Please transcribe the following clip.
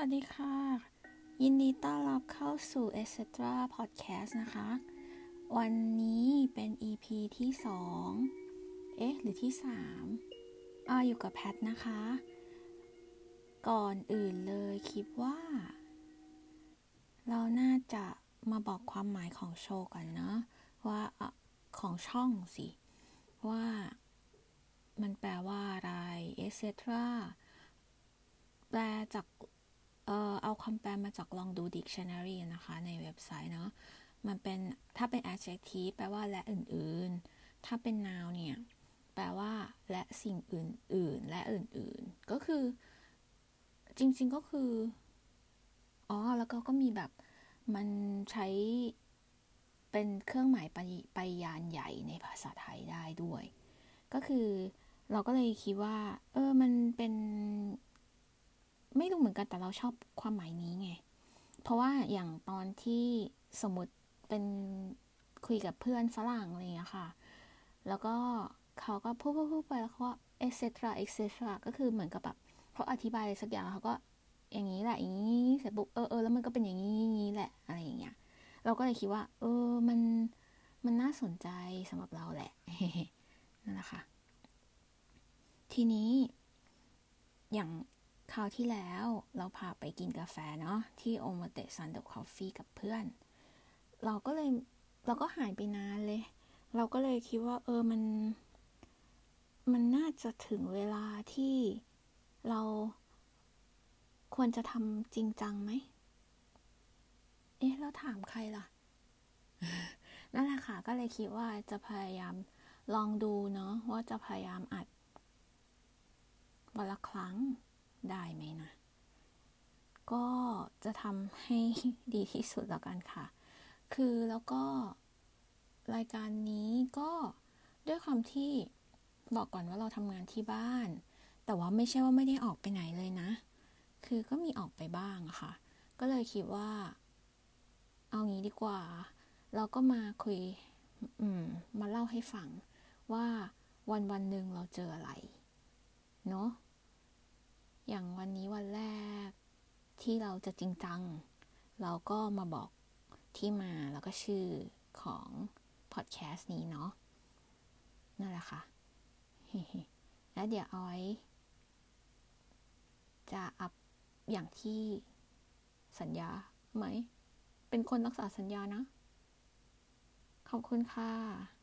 วัสดีค่ะ ยินดีต้อนรับเข้าสู่ etc podcast นะคะ วันนี้เป็น EP ที่ 2 เอ๊ะ หรือที่ 3อ่าอยู่กับแพทนะคะ ก่อนอื่นเลยคิดว่า เราน่าจะมาบอกความหมายของโชว์กันเนาะว่าอของช่องสิ ว่ามันแปลว่าอะไร etc แปลจาก เอ่อเอาคำแปลมาจากลองดู dictionary นะคะ ในเว็บไซต์เนาะมันเป็นถ้าเป็น adjective แปลว่าและอื่นๆ ถ้าเป็น noun เนี่ย แปลว่าและสิ่งอื่นๆ และอื่นๆ ก็คือ จริงๆก็คือ อ๋อ แล้วก็ก็มีแบบมันใช้เป็นเครื่องหมายไปไปยานใหญ่ในภาษาไทยได้ด้วย ก็คือเราก็เลยคิดว่า เออ มันเป็น ไม่รู้เหมือนกันแต่เราชอบความหมายนี้ไง เพราะว่าอย่างตอนที่สมมติเป็นคุยกับเพื่อนฝรั่งอะไรอย่างเงี้ยค่ะ แล้วก็เขาก็พูดพูดพูดไปแล้วเขาก็ etc etc ก็คือเหมือนกับแบบเขาอธิบายอะไรสักอย่างเขาก็อย่างนี้แหละอย่างนี้เสร็จปุ๊บเออเออแล้วมันก็เป็นอย่างนี้นี้แหละอะไรอย่างเงี้ย เราก็เลยคิดว่า เออมันมันน่าสนใจสำหรับเราแหละนั่นแหละค่ะ ทีนี้อย่าง คราวที่แล้วเราพาไปกินกาแฟเนาะที่โอมเตซันเดอร์คอฟฟี่กับเพื่อน เราก็เลยเราก็หายไปนานเลย เราก็เลยคิดว่า เออมัน มันน่าจะถึงเวลาที่เราควรจะทำจริงจังไหม เอ๊ะแล้วถามใครล่ะ นั่นแหละค่ะ ก็เลยคิดว่าจะพยายามลองดูเนาะว่าจะพยายามอัดวันละครั้ง ได้ไหมนะ ก็จะทำให้ดีที่สุดแล้วกันค่ะ คือแล้วก็รายการนี้ก็ด้วยความที่บอกก่อนว่าเราทำงานที่บ้าน แต่ว่าไม่ใช่ว่าไม่ได้ออกไปไหนเลยนะ คือก็มีออกไปบ้างค่ะ ก็เลยคิดว่า เอางี้ดีกว่า เราก็มาคุย อืม มาเล่าให้ฟังว่าวันวันหนึ่งเราเจออะไร เนาะ อย่างวันนี้วันแรกที่เราจะจริงจัง เราก็มาบอกที่มาแล้วก็ชื่อของพอดแคสต์นี้เนาะนั่นแหละค่ะ แล้วเดี๋ยวเอาไว้จะอัพอย่างที่สัญญาไหม เป็นคนรักษาสัญญานะ ขอบคุณค่ะ